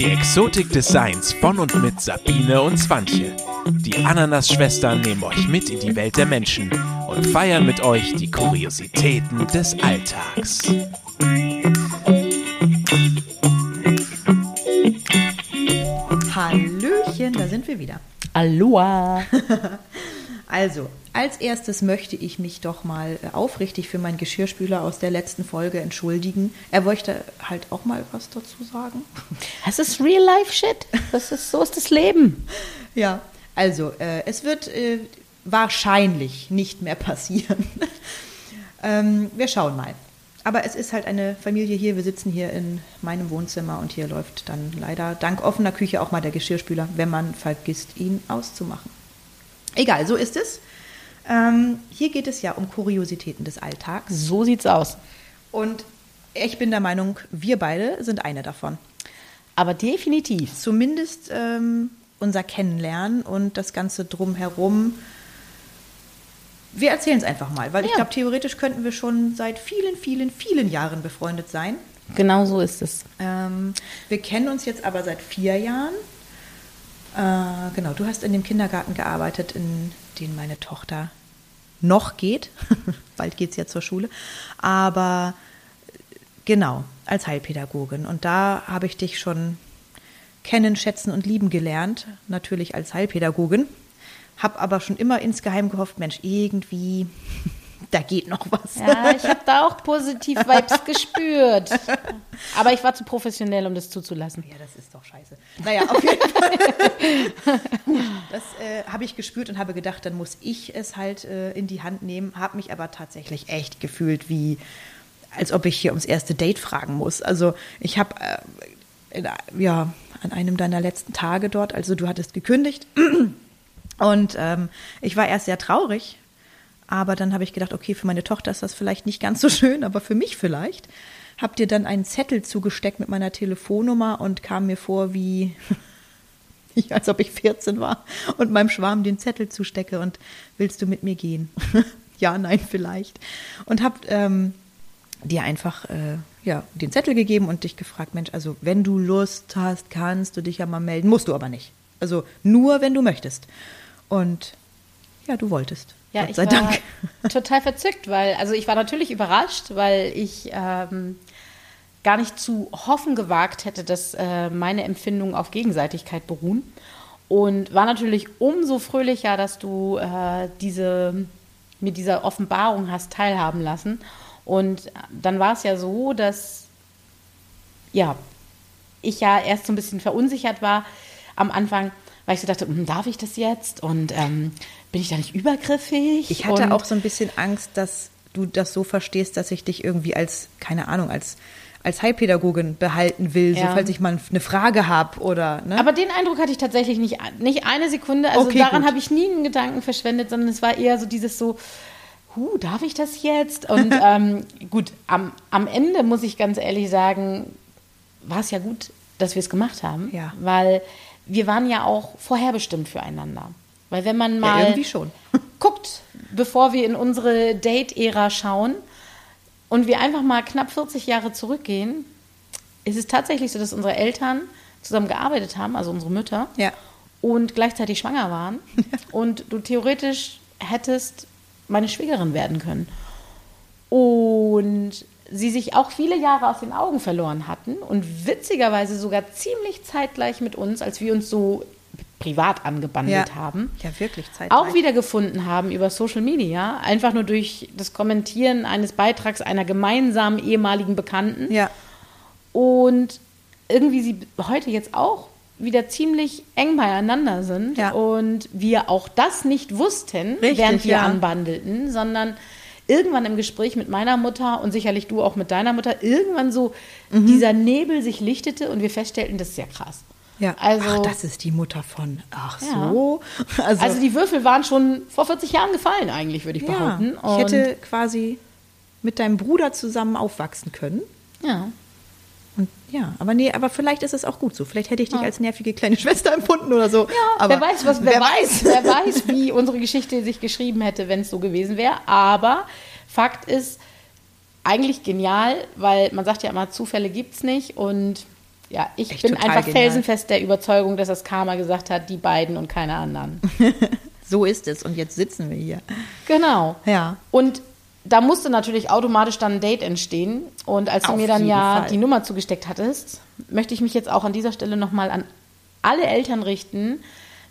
Die Exotik des Seins von und mit Sabine und Swantje. Die Ananas-Schwestern nehmen euch mit in die Welt der Menschen und feiern mit euch die Kuriositäten des Alltags. Hallöchen, da sind wir wieder. Aloha. Also, als erstes möchte ich mich doch mal äh, aufrichtig für meinen Geschirrspüler aus der letzten Folge entschuldigen. Er wollte halt auch mal was dazu sagen. Das ist Real Life Shit. Das ist so ist das Leben. Ja, also äh, es wird äh, wahrscheinlich nicht mehr passieren. ähm, wir schauen mal. Aber es ist halt eine Familie hier. Wir sitzen hier in meinem Wohnzimmer und hier läuft dann leider dank offener Küche auch mal der Geschirrspüler, wenn man vergisst, ihn auszumachen. Egal, so ist es. Ähm, hier geht es ja um Kuriositäten des Alltags. So sieht's aus. Und ich bin der Meinung, wir beide sind eine davon. Aber definitiv. Zumindest ähm, unser Kennenlernen und das Ganze drumherum. Wir erzählen es einfach mal, weil ich Ja. glaube, theoretisch könnten wir schon seit vielen, vielen, vielen Jahren befreundet sein. Genau so ist es. Ähm, wir kennen uns jetzt aber seit vier Jahren. Äh, genau, du hast in dem Kindergarten gearbeitet, in den meine Tochter noch geht. Bald geht es ja zur Schule. Aber genau, als Heilpädagogin. Und da habe ich dich schon kennen, schätzen und lieben gelernt. Natürlich als Heilpädagogin. Hab aber schon immer insgeheim gehofft, Mensch, irgendwie, da geht noch was. Ja, ich habe da auch positiv Vibes gespürt. Aber ich war zu professionell, um das zuzulassen. Ja, das ist doch scheiße. Naja, auf jeden Fall. Das äh, habe ich gespürt und habe gedacht, dann muss ich es halt äh, in die Hand nehmen. Habe mich aber tatsächlich echt gefühlt, wie als ob ich hier ums erste Date fragen muss. Also ich habe äh, ja an einem deiner letzten Tage dort, also du hattest gekündigt und ähm, ich war erst sehr traurig, aber dann habe ich gedacht, okay, für meine Tochter ist das vielleicht nicht ganz so schön, aber für mich vielleicht. Hab dir dann einen Zettel zugesteckt mit meiner Telefonnummer und kam mir vor wie, ich, als ob ich 14 war und meinem Schwarm den Zettel zustecke und willst du mit mir gehen? ja, nein, vielleicht. Und hab ähm, dir einfach äh, ja, den Zettel gegeben und dich gefragt, Mensch, also wenn du Lust hast, kannst du dich ja mal melden, musst du aber nicht. Also nur, wenn du möchtest. Und ja, du wolltest. Ja, Gott ich sei war Dank. total verzückt, weil, also ich war natürlich überrascht, weil ich ähm, gar nicht zu hoffen gewagt hätte, dass äh, meine Empfindungen auf Gegenseitigkeit beruhen. Und war natürlich umso fröhlicher, dass du äh, diese, mir dieser Offenbarung hast teilhaben lassen. Und dann war es ja so, dass ja, ich ja erst so ein bisschen verunsichert war am Anfang, weil ich so dachte, hm, darf ich das jetzt? Und ähm, bin ich da nicht übergriffig? Ich hatte und, auch so ein bisschen Angst, dass du das so verstehst, dass ich dich irgendwie als, keine Ahnung, als, als Heilpädagogin behalten will, so Ja. falls ich mal eine Frage habe oder, ne? Aber den Eindruck hatte ich tatsächlich nicht, nicht eine Sekunde. Also Okay, daran habe ich nie einen Gedanken verschwendet, sondern es war eher so dieses so, huh, darf ich das jetzt? Und ähm, gut, am, am Ende muss ich ganz ehrlich sagen, war es ja gut, dass wir es gemacht haben. Ja. Weil wir waren ja auch vorherbestimmt füreinander. Weil wenn man ja, mal irgendwie schon. guckt, bevor wir in unsere Date-Ära schauen und wir einfach mal knapp 40 Jahre zurückgehen, ist es tatsächlich so, dass unsere Eltern zusammen gearbeitet haben, also unsere Mütter, Ja. und gleichzeitig schwanger waren. Und du theoretisch hättest meine Schwägerin werden können. Und sie sich auch viele Jahre aus den Augen verloren hatten und witzigerweise sogar ziemlich zeitgleich mit uns, als wir uns so privat angebandelt Ja. haben, Ja, wirklich Zeit. auch wiedergefunden haben über Social Media, einfach nur durch das Kommentieren eines Beitrags einer gemeinsamen ehemaligen Bekannten. Ja, Und irgendwie sie heute jetzt auch wieder ziemlich eng beieinander sind Ja. und wir auch das nicht wussten, Richtig, während wir ja. anbandelten, sondern irgendwann im Gespräch mit meiner Mutter und sicherlich du auch mit deiner Mutter, irgendwann so Mhm. dieser Nebel sich lichtete und wir feststellten, das ist ja krass. ja. Also, Ach, das ist die Mutter von. Ach Ja. so. Also, also die Würfel waren schon vor 40 Jahren gefallen, eigentlich, würde ich ja, behaupten. ich hätte quasi mit deinem Bruder zusammen aufwachsen können. Ja. Und ja, aber nee, aber vielleicht ist es auch gut so. Vielleicht hätte ich dich als nervige kleine Schwester empfunden oder so. Ja, aber wer weiß, was, wer, weiß, wer weiß, wie unsere Geschichte sich geschrieben hätte, wenn es so gewesen wäre. Aber Fakt ist, eigentlich genial, weil man sagt ja immer, Zufälle gibt es nicht. Und Ja, ich Echt bin einfach genial. felsenfest der Überzeugung, dass das Karma gesagt hat, die beiden und keine anderen. So ist es. Und jetzt sitzen wir hier. genau. Ja. Und da musste natürlich automatisch dann ein Date entstehen. Und als du Auf mir dann ja Fall. die Nummer zugesteckt hattest, möchte ich mich jetzt auch an dieser Stelle nochmal an alle Eltern richten.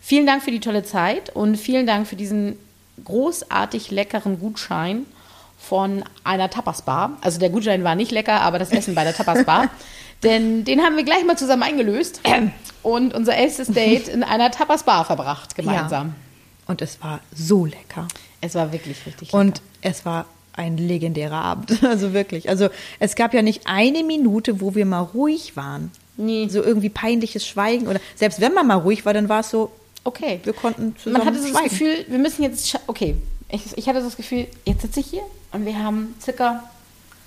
Vielen Dank für die tolle Zeit und vielen Dank für diesen großartig leckeren Gutschein von einer Tapasbar. Also der Gutschein war nicht lecker, aber das Essen bei der Tapasbar. Denn den haben wir gleich mal zusammen eingelöst und unser erstes Date in einer Tapasbar verbracht gemeinsam. Ja. Und es war so lecker. Es war wirklich richtig Und es war ein legendärer Abend. Also wirklich. Also es gab ja nicht eine Minute, wo wir mal ruhig waren. Nee. So irgendwie peinliches Schweigen oder selbst wenn man mal ruhig war, dann war es so, Okay. wir konnten zusammen Man hatte so das. Gefühl, wir müssen jetzt, okay, ich, ich hatte das Gefühl, jetzt sitze ich hier und wir haben circa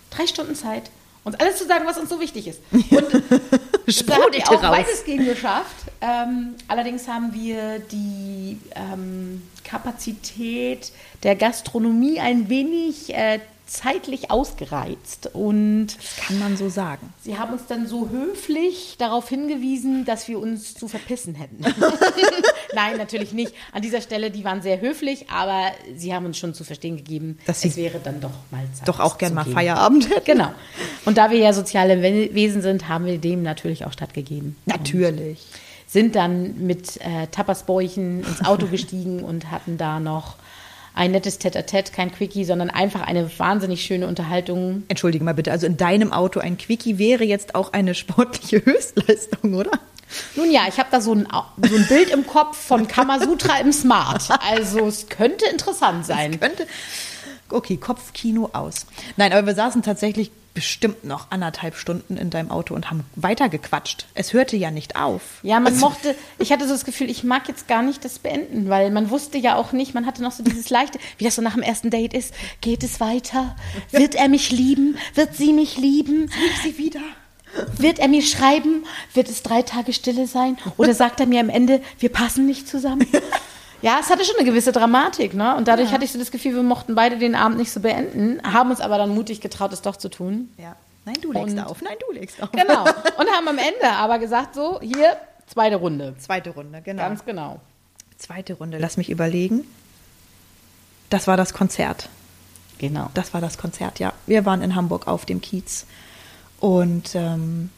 drei Stunden Zeit, uns alles zu sagen, was uns so wichtig ist. Und das haben wir auch raus. weitestgehend geschafft. Ähm, allerdings haben wir die ähm, Kapazität der Gastronomie ein wenig äh, zeitlich ausgereizt und Kann man so sagen. Sie haben uns dann so höflich darauf hingewiesen, dass wir uns zu verpissen hätten. Nein, natürlich nicht. An dieser Stelle, die waren sehr höflich, aber sie haben uns schon zu verstehen gegeben, Dass es wäre dann doch mal Zeit. Doch auch gern mal gehen. Feierabend hätten. Genau. Und da wir ja soziale We- Wesen sind, haben wir dem natürlich auch stattgegeben. Natürlich. Sind dann mit äh, Tapasbäuchen ins Auto gestiegen und hatten da noch ein nettes Tête-à-Tête, kein Quickie, sondern einfach eine wahnsinnig schöne Unterhaltung Entschuldige mal bitte, also in deinem Auto ein Quickie wäre jetzt auch eine sportliche Höchstleistung, oder? Nun ja, ich habe da so ein, so ein Bild im Kopf von Kamasutra im Smart. Also es könnte interessant sein. Könnte. Okay, Kopfkino aus. Nein, aber wir saßen tatsächlich bestimmt noch anderthalb Stunden in deinem Auto und haben weitergequatscht. Es hörte ja nicht auf. Ja, man Also- mochte, ich hatte so das Gefühl, ich mag jetzt gar nicht das beenden, weil man wusste ja auch nicht, man hatte noch so dieses leichte, wie das so nach dem ersten Date ist. Geht es weiter? Wird er mich lieben? Wird sie mich lieben? Lieb sie wieder. Wird er mir schreiben? Wird es drei Tage Stille sein? Oder sagt er mir am Ende, wir passen nicht zusammen? Ja, es hatte schon eine gewisse Dramatik, ne? Und dadurch hatte ich so das Gefühl, wir mochten beide den Abend nicht so beenden, haben uns aber dann mutig getraut, es doch zu tun. Ja. Nein, du legst Und- auf. Nein, du legst auf. Genau. Und haben am Ende aber gesagt, so, hier, zweite Runde. Zweite Runde, genau. Ganz genau. Zweite Runde, lass mich überlegen. Das war das Konzert. Genau. Das war das Konzert, ja. Wir waren in Hamburg auf dem Kiez. Und ähm,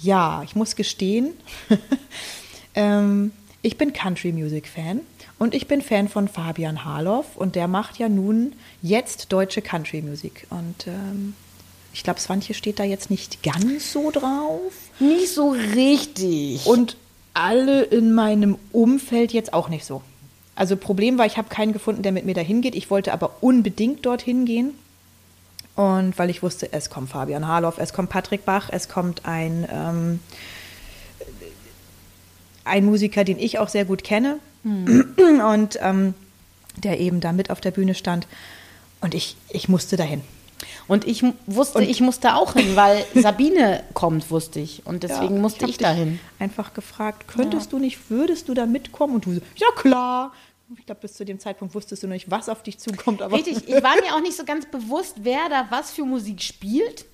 ja, ich muss gestehen, ähm, ich bin Country Music Fan und ich bin Fan von Fabian Harloff und der macht ja nun jetzt deutsche Country Musik. Und ähm, ich glaube, Swantje steht da jetzt nicht ganz so drauf. Nicht so richtig. Und alle in meinem Umfeld jetzt auch nicht so. Also Problem war, ich habe keinen gefunden, der mit mir dahin geht. Ich wollte aber unbedingt dorthin gehen. Und weil ich wusste, es kommt Fabian Harloff, es kommt Patrick Bach, es kommt ein, ähm, ein Musiker, den ich auch sehr gut kenne und ähm, der eben da mit auf der Bühne stand. Und ich, ich musste dahin. Und ich wusste, ich musste auch hin, weil Sabine kommt, wusste ich. Und deswegen Ja, musste ich dich dahin. Einfach gefragt, könntest du nicht, würdest du da mitkommen? Und du so, ja klar. Ich glaube, bis zu dem Zeitpunkt wusstest du noch nicht, was auf dich zukommt. Aber Richtig, ich war mir auch nicht so ganz bewusst, wer da was für Musik spielt.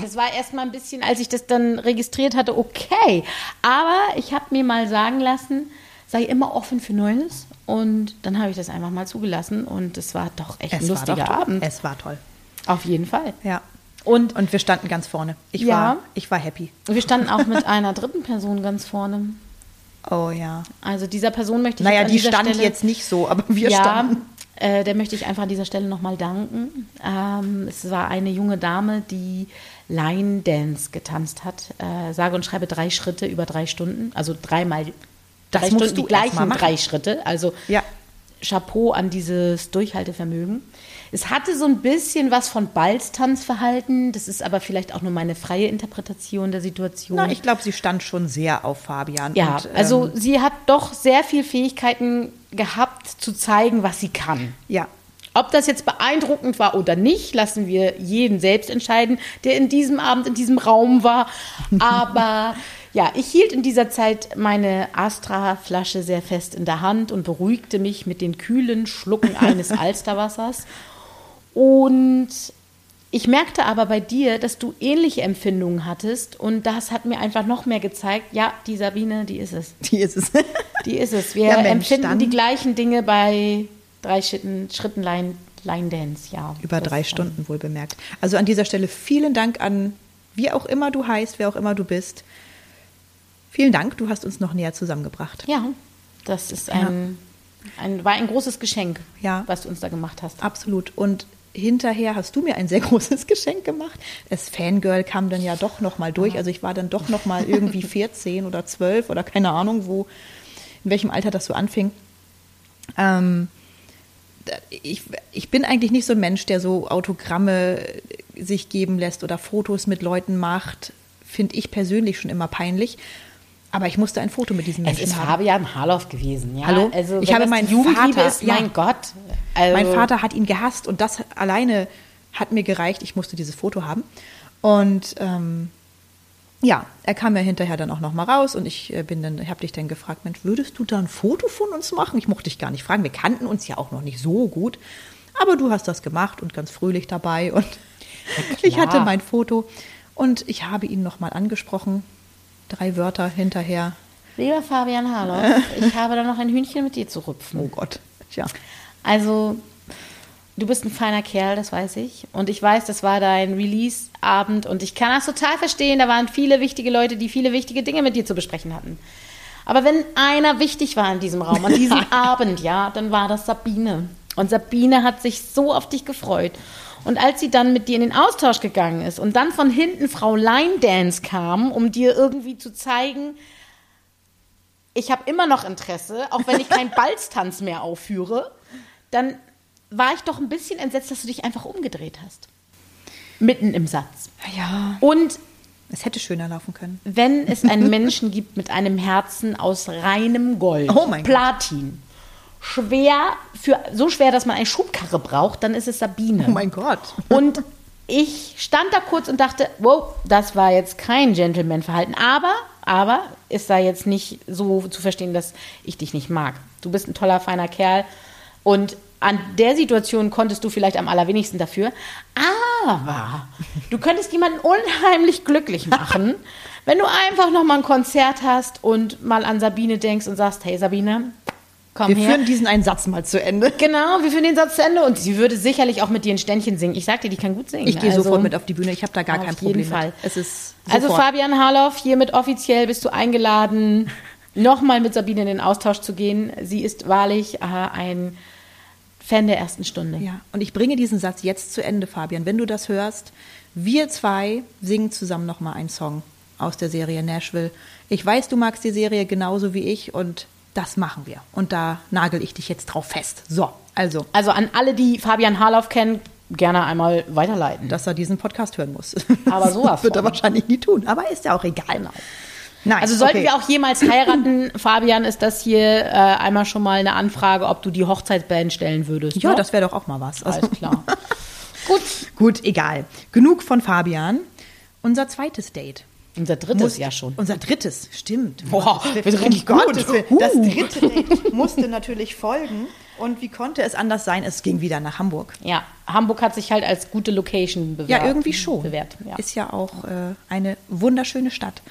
Das war erst mal ein bisschen, als ich das dann registriert hatte, okay. Aber ich habe mir mal sagen lassen, sei immer offen für Neues. Und dann habe ich das einfach mal zugelassen. Und es war doch echt ein es war doch lustiger toll. Abend. Es war toll. Auf jeden Fall. Ja. Und Und wir standen ganz vorne. Ich, Ja. war, ich war happy. wir standen auch mit einer dritten Person ganz vorne. Oh ja. Also dieser Person möchte ich Naja, die stand Stelle, jetzt nicht so, aber wir ja, standen. Äh, der möchte ich einfach an dieser Stelle nochmal danken. Ähm, es war eine junge Dame, die Line Dance getanzt hat. Äh, sage und schreibe drei Schritte über drei Stunden, also dreimal Das drei musst Stunden, du die gleichen drei Schritte. Also Ja. Chapeau an dieses Durchhaltevermögen. Es hatte so ein bisschen was von Balztanzverhalten. Das ist aber vielleicht auch nur meine freie Interpretation der Situation. Na, ich glaube, sie stand schon sehr auf Fabian. Ja, Und, ähm, also sie hat doch sehr viel Fähigkeiten gehabt, zu zeigen, was sie kann. Ja. Ob das jetzt beeindruckend war oder nicht, lassen wir jeden selbst entscheiden, der in diesem Abend in diesem Raum war. Aber ja, ich hielt in dieser Zeit meine Astra-Flasche sehr fest in der Hand und beruhigte mich mit den kühlen Schlucken eines Alsterwassers. Und ich merkte aber bei dir, dass du ähnliche Empfindungen hattest und das hat mir einfach noch mehr gezeigt, ja, die Sabine, die ist es. Die ist es. Die ist es. Wir Ja, Mensch, empfinden dann- die gleichen Dinge bei drei Schritten, Schritten Line, Line Dance, ja. Über drei Stunden wohl bemerkt. Also an dieser Stelle vielen Dank an wie auch immer du heißt, wer auch immer du bist. Vielen Dank, du hast uns noch näher zusammengebracht. Ja, das ist ein, ein, war ein großes Geschenk, Ja. was du uns da gemacht hast. Absolut. Und hinterher hast du mir ein sehr großes Geschenk gemacht. Das Fangirl kam dann ja doch noch mal durch. Also ich war dann doch noch mal irgendwie 14 oder 12 oder keine Ahnung, wo, in welchem Alter das so anfing. Ähm, ich, ich bin eigentlich nicht so ein Mensch, der so Autogramme sich geben lässt oder Fotos mit Leuten macht. Finde ich persönlich schon immer peinlich. Aber ich musste ein Foto mit diesen Es Menschen ist haben. Fabian Harloff gewesen, ja. Hallo? Also, Ich habe meinen Jugendliebe Vater- ist, ja. mein Gott. Also, Mein Vater hat ihn gehasst und das alleine hat mir gereicht. Ich musste dieses Foto haben. Und ähm, ja, er kam ja hinterher dann auch noch mal raus und ich äh, bin dann, habe dich dann gefragt, Mensch, würdest du da ein Foto von uns machen? Ich mochte dich gar nicht fragen. Wir kannten uns ja auch noch nicht so gut, aber du hast das gemacht und ganz fröhlich dabei und ich hatte mein Foto und ich habe ihn noch mal angesprochen. Drei Wörter hinterher. Lieber Fabian Harloff, ich habe da noch ein Hühnchen mit dir zu rupfen. Oh Gott, tja. Also, du bist ein feiner Kerl, das weiß ich. Und ich weiß, das war dein Release-Abend und ich kann das total verstehen. Da waren viele wichtige Leute, die viele wichtige Dinge mit dir zu besprechen hatten. Aber wenn einer wichtig war in diesem Raum, an diesem Abend, ja, dann war das Sabine. Und Sabine hat sich so auf dich gefreut. Und als sie dann mit dir in den Austausch gegangen ist und dann von hinten Frau Line Dance kam, um dir irgendwie zu zeigen, ich habe immer noch Interesse, auch wenn ich keinen Balztanz mehr aufführe, dann war ich doch ein bisschen entsetzt, dass du dich einfach umgedreht hast. Mitten im Satz. Ja, Und es hätte schöner laufen können. wenn es einen Menschen gibt mit einem Herzen aus reinem Gold, Oh. Platin, schwer, für, so schwer, dass man eine Schubkarre braucht, dann ist es Sabine. Oh mein Gott. Und ich stand da kurz und dachte, wow, das war jetzt kein Gentleman-Verhalten. Aber, aber es sei jetzt nicht so zu verstehen, dass ich dich nicht mag. Du bist ein toller, feiner Kerl. Und an der Situation konntest du vielleicht am allerwenigsten dafür. Aber du könntest jemanden unheimlich glücklich machen, wenn du einfach noch mal ein Konzert hast und mal an Sabine denkst und sagst, hey Sabine, komm Wir her. führen diesen einen Satz mal zu Ende. Genau, wir führen den Satz zu Ende und sie würde sicherlich auch mit dir ein Ständchen singen. Ich sagte, die kann gut singen. Ich gehe Also, sofort mit auf die Bühne. Ich habe da gar auf kein jeden Problem Fall. mit. Es ist Also. Fabian Harloff, hiermit offiziell bist du eingeladen, nochmal mit Sabine in den Austausch zu gehen. Sie ist wahrlich äh, ein Fan der ersten Stunde. Ja, und ich bringe diesen Satz jetzt zu Ende, Fabian. Wenn du das hörst, wir zwei singen zusammen noch mal einen Song aus der Serie Nashville. Ich weiß, du magst die Serie genauso wie ich und das machen wir. Und da nagel ich dich jetzt drauf fest. So, also, Also an alle, die Fabian Harloff kennen, gerne einmal weiterleiten. dass er diesen Podcast hören muss. Aber sowas Das wird er wahrscheinlich nie tun. Aber ist ja auch egal. Nice, Also sollten okay. wir auch jemals heiraten, Fabian, ist das hier äh, einmal schon mal eine Anfrage, ob du die Hochzeitsband stellen würdest. Ja, ne? das wäre doch auch mal was. Also, alles klar. Gut. gut, egal. Genug von Fabian. Unser zweites Date. Unser drittes Muss- ja schon. Unser drittes, stimmt. Boah, wir sind richtig gut. Gottes. Das dritte Date musste natürlich folgen. Und wie konnte es anders sein? Es ging wieder nach Hamburg. Ja, Hamburg hat sich halt als gute Location bewährt. Ja, irgendwie schon. Bewährt, ja. Ist ja auch äh, eine wunderschöne Stadt.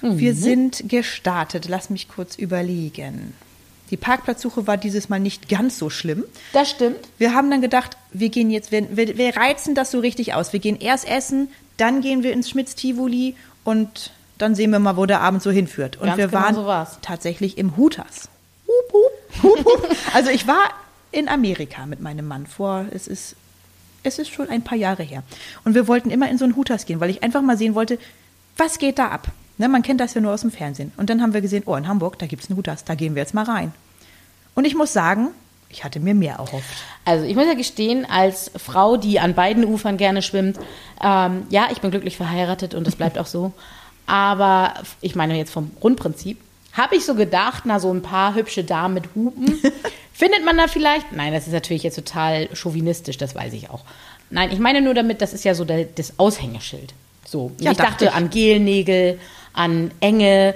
Mhm. Wir sind gestartet. Lass mich kurz überlegen. Die Parkplatzsuche war dieses Mal nicht ganz so schlimm. Das stimmt. Wir haben dann gedacht, wir gehen jetzt, wir, wir, wir reizen das so richtig aus. Wir gehen erst essen, dann gehen wir ins Schmitz Tivoli und dann sehen wir mal, wo der Abend so hinführt. Und Ganz wir genau waren so tatsächlich im Hutas. Hup, hup, hup, hup. Also ich war in Amerika mit meinem Mann vor, es ist, es ist schon ein paar Jahre her. Und wir wollten immer in so ein Hutas gehen, weil ich einfach mal sehen wollte, was geht da ab? Ne, man kennt das ja nur aus dem Fernsehen. Und dann haben wir gesehen, oh, in Hamburg, da gibt es einen Hutas, da gehen wir jetzt mal rein. Und ich muss sagen, ich hatte mir mehr erhofft. Also ich muss ja gestehen, als Frau, die an beiden Ufern gerne schwimmt, ähm, ja, ich bin glücklich verheiratet und das bleibt auch so. Aber ich meine jetzt vom Grundprinzip, habe ich so gedacht, na so ein paar hübsche Damen mit Hupen, findet man da vielleicht? Nein, das ist natürlich jetzt total chauvinistisch, das weiß ich auch. Nein, ich meine nur damit, das ist ja so der, das Aushängeschild. So, Ja, ich dachte dachte ich. an Gelnägel, an Enge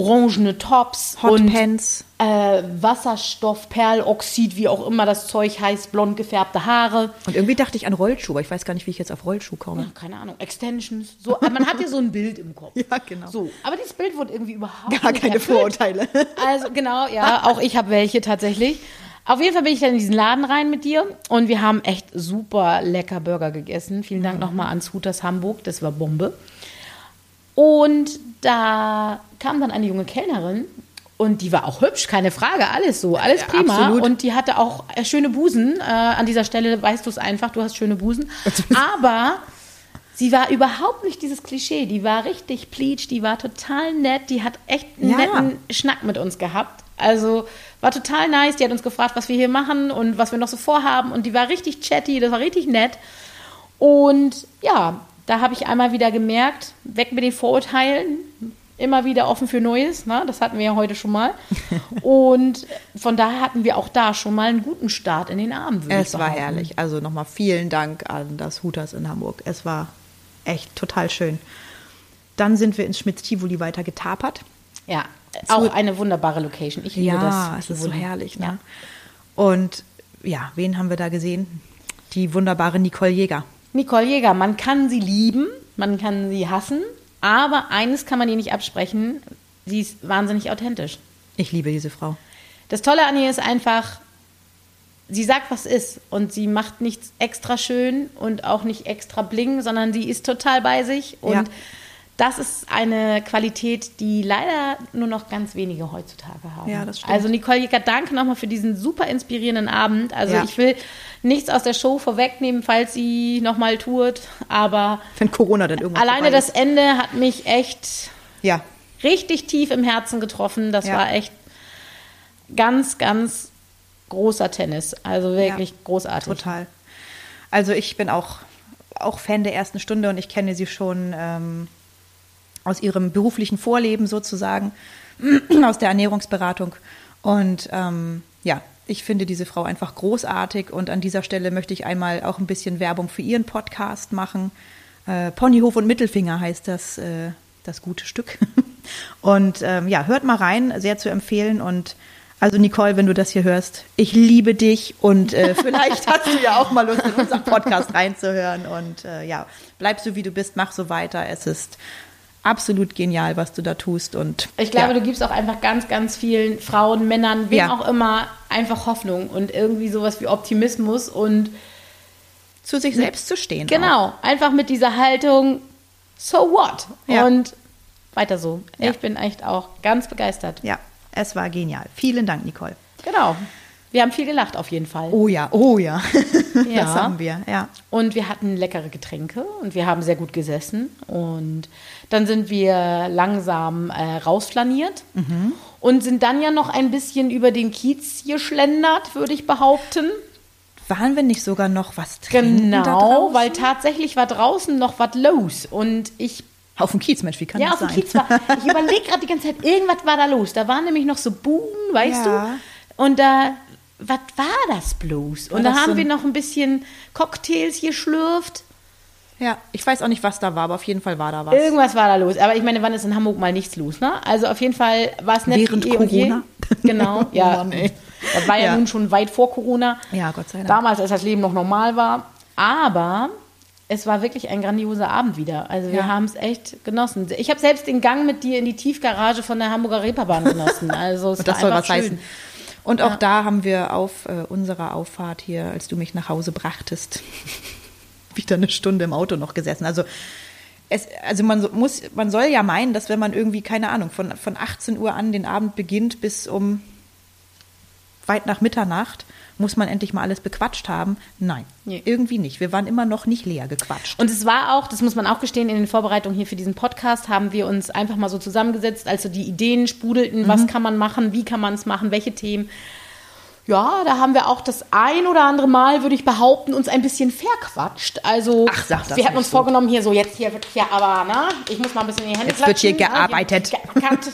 orangene Tops Hotpants. äh, Wasserstoffperloxid, wie auch immer das Zeug heißt, blond gefärbte Haare. Und irgendwie dachte ich an Rollschuh, aber ich weiß gar nicht, wie ich jetzt auf Rollschuh komme. Keine Ahnung, Extensions. So, man hat ja so ein Bild im Kopf. Ja, genau. So, aber dieses Bild wurde irgendwie überhaupt Gar keine erfüllt. Vorurteile. Also genau, ja, auch ich habe welche tatsächlich. Auf jeden Fall bin ich dann in diesen Laden rein mit dir und wir haben echt super lecker Burger gegessen. Vielen Dank nochmal ans Hooters Hamburg, das war Bombe. Und da kam dann eine junge Kellnerin und die war auch hübsch, keine Frage, alles so, alles Ja, prima. absolut. Und die hatte auch äh, schöne Busen. Äh, an dieser Stelle weißt du es einfach, du hast schöne Busen. Aber sie war überhaupt nicht dieses Klischee. Die war richtig pleatsch, die war total nett, die hat echt einen Ja. netten Schnack mit uns gehabt. Also war total nice. Die hat uns gefragt, was wir hier machen und was wir noch so vorhaben. Und die war richtig chatty, das war richtig nett. Und ja, da habe ich einmal wieder gemerkt, weg mit den Vorurteilen, immer wieder offen für Neues. Ne? Das hatten wir ja heute schon mal. Und von daher hatten wir auch da schon mal einen guten Start in den Abend. Es war herrlich. Also nochmal vielen Dank an das Hooters in Hamburg. Es war echt total schön. Dann sind wir ins Schmitz-Tivoli weiter getapert. Ja, auch eine wunderbare Location. Ich liebe Ja, das. es ist so herrlich. Ne? Ja. Und ja, wen haben wir da gesehen? Die wunderbare Nicole Jäger. Nicole Jäger, man kann sie lieben, man kann sie hassen, aber eines kann man ihr nicht absprechen, sie ist wahnsinnig authentisch. Ich liebe diese Frau. Das Tolle an ihr ist einfach, sie sagt, was ist und sie macht nichts extra schön und auch nicht extra bling, sondern sie ist total bei sich und Ja. Das ist eine Qualität, die leider nur noch ganz wenige heutzutage haben. Ja, das stimmt. Also Nicole Jäger, danke nochmal für diesen super inspirierenden Abend. Also Ja. ich will nichts aus der Show vorwegnehmen, falls sie nochmal tourt, aber Wenn Corona dann irgendwann alleine das. Ende hat mich echt Ja, richtig tief im Herzen getroffen. Das Ja. war echt ganz, ganz großer Tennis. Also wirklich großartig. total. Also ich bin auch, auch Fan der ersten Stunde und ich kenne sie schon ähm, aus ihrem beruflichen Vorleben sozusagen, aus der Ernährungsberatung. Und ähm, ja, ich finde diese Frau einfach großartig und an dieser Stelle möchte ich einmal auch ein bisschen Werbung für ihren Podcast machen. Äh, Ponyhof und Mittelfinger heißt das, äh, das gute Stück. Und ähm, ja, hört mal rein, sehr zu empfehlen. Und also Nicole, wenn du das hier hörst, ich liebe dich und äh, vielleicht hast du ja auch mal Lust, in unseren Podcast reinzuhören. Und äh, ja, bleib so wie du bist, mach so weiter. Es ist absolut genial, was du da tust. Und Ich glaube, ja, du gibst auch einfach ganz, ganz vielen Frauen, Männern, wem Ja. auch immer, einfach Hoffnung und irgendwie sowas wie Optimismus und zu sich selbst zu stehen. Auch. genau, einfach mit dieser Haltung, so what? Ja. Und weiter so. Ich bin echt auch ganz begeistert. Ja, es war genial. Vielen Dank, Nicole. Genau. Wir haben viel gelacht auf jeden Fall. Oh ja, oh ja. Ja. Das haben wir, ja. Und wir hatten leckere Getränke und wir haben sehr gut gesessen. Und dann sind wir langsam äh, rausflaniert Mhm. und sind dann ja noch ein bisschen über den Kiez geschlendert, würde ich behaupten. Waren wir nicht sogar noch was trinken da Genau, weil tatsächlich war draußen noch was los. Und ich, Auf dem Kiez, Mensch, wie kann ja, das auf dem sein? Kiez war, ich überlege gerade die ganze Zeit, irgendwas war da los. Da waren nämlich noch so Buden, weißt Ja. du? Und da, was war das bloß? War Und da das so haben wir noch ein bisschen Cocktails geschlürft. Ja, ich weiß auch nicht, was da war, aber auf jeden Fall war da was. Irgendwas war da los. Aber ich meine, wann ist in Hamburg mal nichts los, ne? Also auf jeden Fall war es nett Während wie eh. Corona? Genau, Oh ja. Mann, das war ja, Ja. nun schon weit vor Corona. Ja, Gott sei Dank. Damals, als das Leben noch normal war. Aber es war wirklich ein grandioser Abend wieder. Also wir Ja. haben es echt genossen. Ich habe selbst den Gang mit dir in die Tiefgarage von der Hamburger Reeperbahn genossen. Also es Und war das soll einfach was schön. heißen. Und auch da haben wir auf äh, unserer Auffahrt hier, als du mich nach Hause brachtest, wieder eine Stunde im Auto noch gesessen. Also es, also man muss, man soll ja meinen, dass wenn man irgendwie, keine Ahnung, von, von 18 Uhr an den Abend beginnt bis um weit nach Mitternacht, muss man endlich mal alles bequatscht haben. Nein, Nee. irgendwie nicht. Wir waren immer noch nicht leer gequatscht. Und es war auch, das muss man auch gestehen, in den Vorbereitungen hier für diesen Podcast haben wir uns einfach mal so zusammengesetzt, als so die Ideen sprudelten, Mhm. was kann man machen, wie kann man es machen, welche Themen. Ja, da haben wir auch das ein oder andere Mal, würde ich behaupten, uns ein bisschen verquatscht. Also, Ach, sag das wir hatten uns so. vorgenommen, hier so, jetzt hier wird hier aber, ne? Ich muss mal ein bisschen in die Hände Jetzt wird hier klatschen, gearbeitet. Geackert,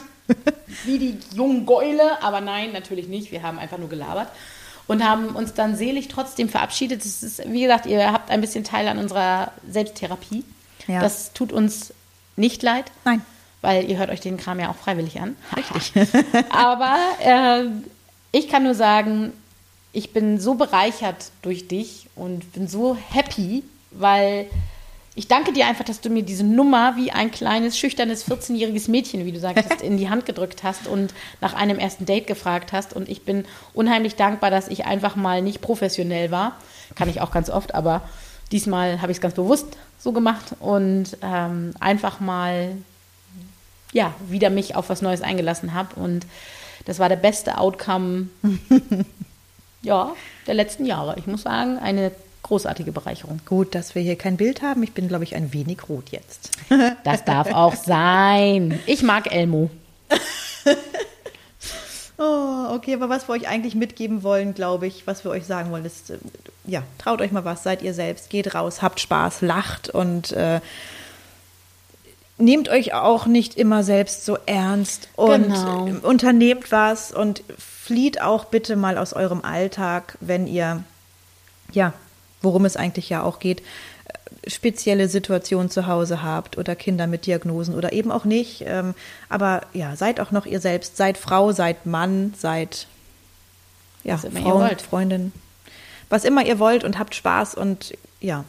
wie die jungen Gäule, aber nein, natürlich nicht. Wir haben einfach nur gelabert und haben uns dann selig trotzdem verabschiedet. Das ist, wie gesagt, ihr habt ein bisschen Teil an unserer Selbsttherapie. Ja. Das tut uns nicht leid. Nein. weil ihr hört euch den Kram ja auch freiwillig an. Richtig. Aber äh, ich kann nur sagen, ich bin so bereichert durch dich und bin so happy, weil ich danke dir einfach, dass du mir diese Nummer wie ein kleines, schüchternes 14-jähriges Mädchen, wie du sagtest, in die Hand gedrückt hast und nach einem ersten Date gefragt hast. Und ich bin unheimlich dankbar, dass ich einfach mal nicht professionell war. Kann ich auch ganz oft, aber diesmal habe ich es ganz bewusst so gemacht und ähm, einfach mal ja, wieder mich auf was Neues eingelassen habe. Und das war der beste Outcome ja, der letzten Jahre. Ich muss sagen, eine großartige Bereicherung. Gut, dass wir hier kein Bild haben. Ich bin, glaube ich, ein wenig rot jetzt. Das darf auch sein. Ich mag Elmo. Oh, okay, aber was wir euch eigentlich mitgeben wollen, glaube ich, was wir euch sagen wollen, ist, äh, ja, traut euch mal was, seid ihr selbst, geht raus, habt Spaß, lacht und äh, nehmt euch auch nicht immer selbst so ernst und Genau. unternehmt was und flieht auch bitte mal aus eurem Alltag, wenn ihr, ja, worum es eigentlich ja auch geht, äh, spezielle Situationen zu Hause habt oder Kinder mit Diagnosen oder eben auch nicht. Ähm, aber ja, seid auch noch ihr selbst, seid Frau, seid Mann, seid ja, Frau. Freundin, was immer ihr wollt und habt Spaß und ja.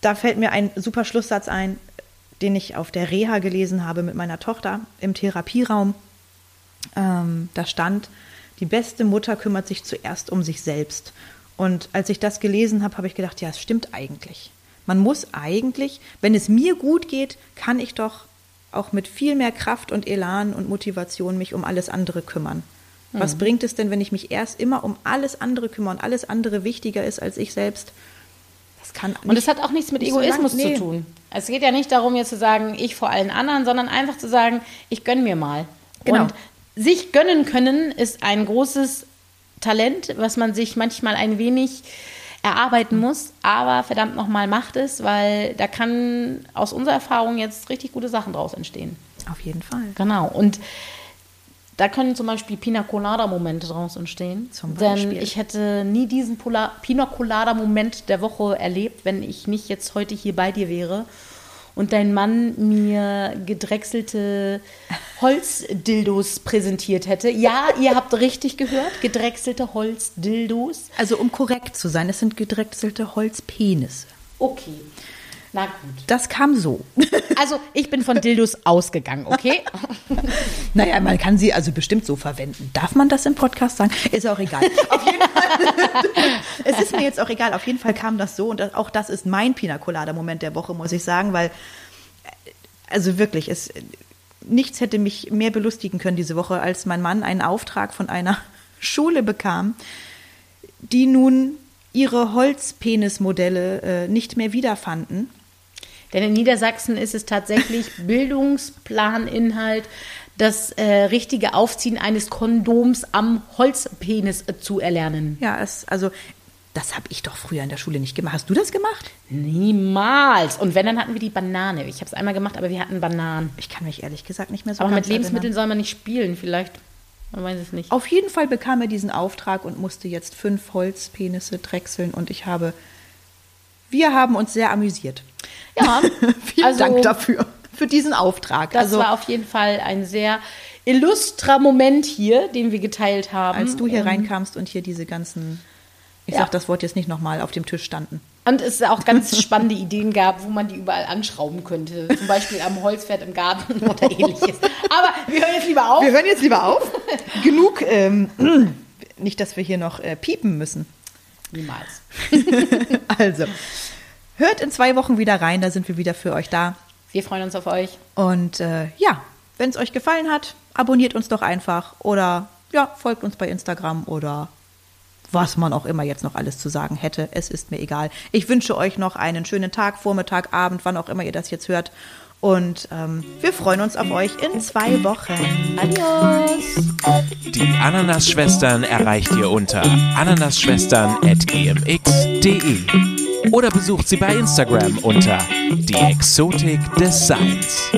Da fällt mir ein super Schlusssatz ein, den ich auf der Reha gelesen habe mit meiner Tochter im Therapieraum. Ähm, da stand, die beste Mutter kümmert sich zuerst um sich selbst. Und als ich das gelesen habe, habe ich gedacht, ja, es stimmt eigentlich. Man muss eigentlich, wenn es mir gut geht, kann ich doch auch mit viel mehr Kraft und Elan und Motivation mich um alles andere kümmern. Was bringt es denn, wenn ich mich erst immer um alles andere kümmere und alles andere wichtiger ist als ich selbst? Das kann Und es hat auch nichts mit nicht so Egoismus lang- nee. zu tun. Es geht ja nicht darum, jetzt zu sagen, ich vor allen anderen, sondern einfach zu sagen, ich gönne mir mal. Genau. Und sich gönnen können ist ein großes Talent, was man sich manchmal ein wenig erarbeiten muss, aber verdammt nochmal macht es, weil da kann aus unserer Erfahrung jetzt richtig gute Sachen draus entstehen. Auf jeden Fall. Genau. Und da können zum Beispiel Pina Colada-Momente draus entstehen. Zum Denn Beispiel. ich hätte nie diesen Pola- Pina Colada-Moment der Woche erlebt, wenn ich nicht jetzt heute hier bei dir wäre und dein Mann mir gedrechselte Holzdildos präsentiert hätte. Ja, ihr habt richtig gehört, gedrechselte Holzdildos. Also um korrekt zu sein, es sind gedrechselte Holzpenisse. Okay. Na gut. Das kam so. Also, ich bin von Dildos ausgegangen, okay? Naja, man kann sie also bestimmt so verwenden. Darf man das im Podcast sagen? Ist auch egal. Auf jeden Fall. es ist mir jetzt auch egal. Auf jeden Fall kam das so und auch das ist mein Pina Colada Moment der Woche, muss ich sagen, weil äh, also wirklich, es nichts hätte mich mehr belustigen können diese Woche, als mein Mann einen Auftrag von einer Schule bekam, die nun ihre Holzpenismodelle äh, nicht mehr wiederfanden. Denn in Niedersachsen ist es tatsächlich Bildungsplaninhalt, das äh, richtige Aufziehen eines Kondoms am Holzpenis äh, zu erlernen. Ja, es, also das habe ich doch früher in der Schule nicht gemacht. Hast du das gemacht? Niemals. Und wenn, dann hatten wir die Banane. Ich habe es einmal gemacht, aber wir hatten Bananen. Ich kann mich ehrlich gesagt nicht mehr so Aber mit Lebensmitteln erinnern. soll man nicht spielen, vielleicht. Man weiß es nicht. Auf jeden Fall bekam er diesen Auftrag und musste jetzt fünf Holzpenisse drechseln und ich habe, wir haben uns sehr amüsiert. Ja, Vielen also, Dank dafür, für diesen Auftrag. Das also war auf jeden Fall ein sehr illustrer Moment hier, den wir geteilt haben. als du hier Und- reinkamst und hier diese ganzen, ich Ja. sag das Wort jetzt nicht nochmal, auf dem Tisch standen. Und es auch ganz spannende Ideen gab, wo man die überall anschrauben könnte. Zum Beispiel am Holzpferd im Garten oder ähnliches. Aber wir hören jetzt lieber auf. Wir hören jetzt lieber auf. Genug, ähm, nicht, dass wir hier noch äh, piepen müssen. Niemals. Also, hört in zwei Wochen wieder rein, da sind wir wieder für euch da. Wir freuen uns auf euch. Und äh, ja, wenn es euch gefallen hat, abonniert uns doch einfach oder ja, folgt uns bei Instagram oder was man auch immer jetzt noch alles zu sagen hätte. Es ist mir egal. Ich wünsche euch noch einen schönen Tag, Vormittag, Abend, wann auch immer ihr das jetzt hört. Und ähm, wir freuen uns auf euch in zwei Wochen. Adios. Die Ananas-Schwestern erreicht ihr unter ananasschwestern.gmx.de oder besucht sie bei Instagram unter die Exotik des Seins.